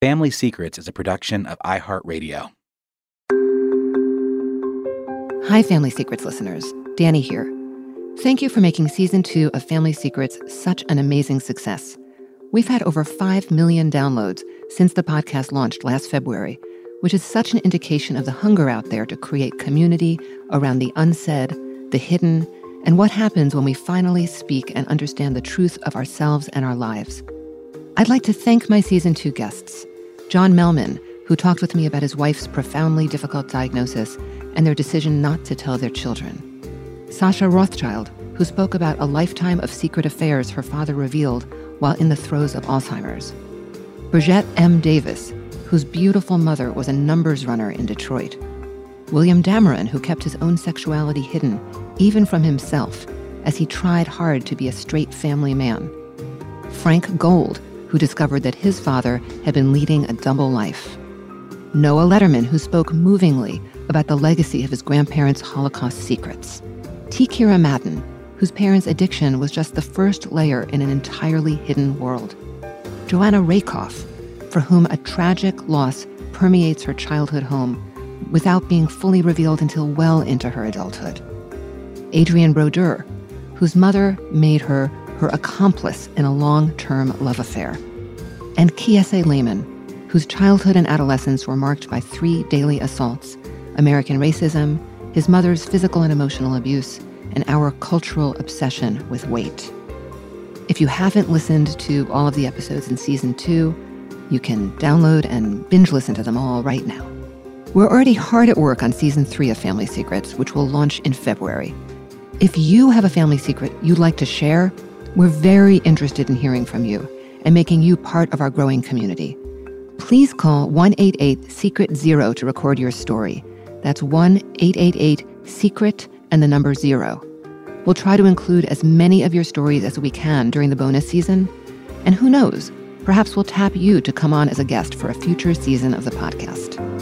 Family Secrets is a production of iHeartRadio. Hi, Family Secrets listeners. Dani here. Thank you for making season two of Family Secrets such an amazing success. We've had over 5 million downloads since the podcast launched last February, which is such an indication of the hunger out there to create community around the unsaid, the hidden, and what happens when we finally speak and understand the truth of ourselves and our lives. I'd like to thank my season two guests John Melman, who talked with me about his wife's profoundly difficult diagnosis and their decision not to tell their children. Sasha Rothchild, who spoke about a lifetime of secret affairs her father revealed while in the throes of Alzheimer's. Bridgett M. Davis, whose beautiful mother was a numbers runner in Detroit. William Dameron, who kept his own sexuality hidden, even from himself, as he tried hard to be a straight family man. Frank Gold, who discovered that his father had been leading a double life. Noah Lederman, who spoke movingly about the legacy of his grandparents' Holocaust secrets. T. Kira Madden, whose parents' addiction was just the first layer in an entirely hidden world. Joanna Rakoff, for whom a tragic loss permeates her childhood home without being fully revealed until well into her adulthood. Adrienne Brodeur, whose mother made her her accomplice in a long term love affair, and Kiese Laymon, whose childhood and adolescence were marked by three daily assaults American racism, his mother's physical and emotional abuse, and our cultural obsession with weight. If you haven't listened to all of the episodes in season two, you can download and binge listen to them all right now. We're already hard at work on season three of Family Secrets, which will launch in February. If you have a family secret you'd like to share, we're very interested in hearing from you and making you part of our growing community. Please call 1 Secret Zero to record your story. That's 1 888 Secret and the number zero. We'll try to include as many of your stories as we can during the bonus season. And who knows, perhaps we'll tap you to come on as a guest for a future season of the podcast.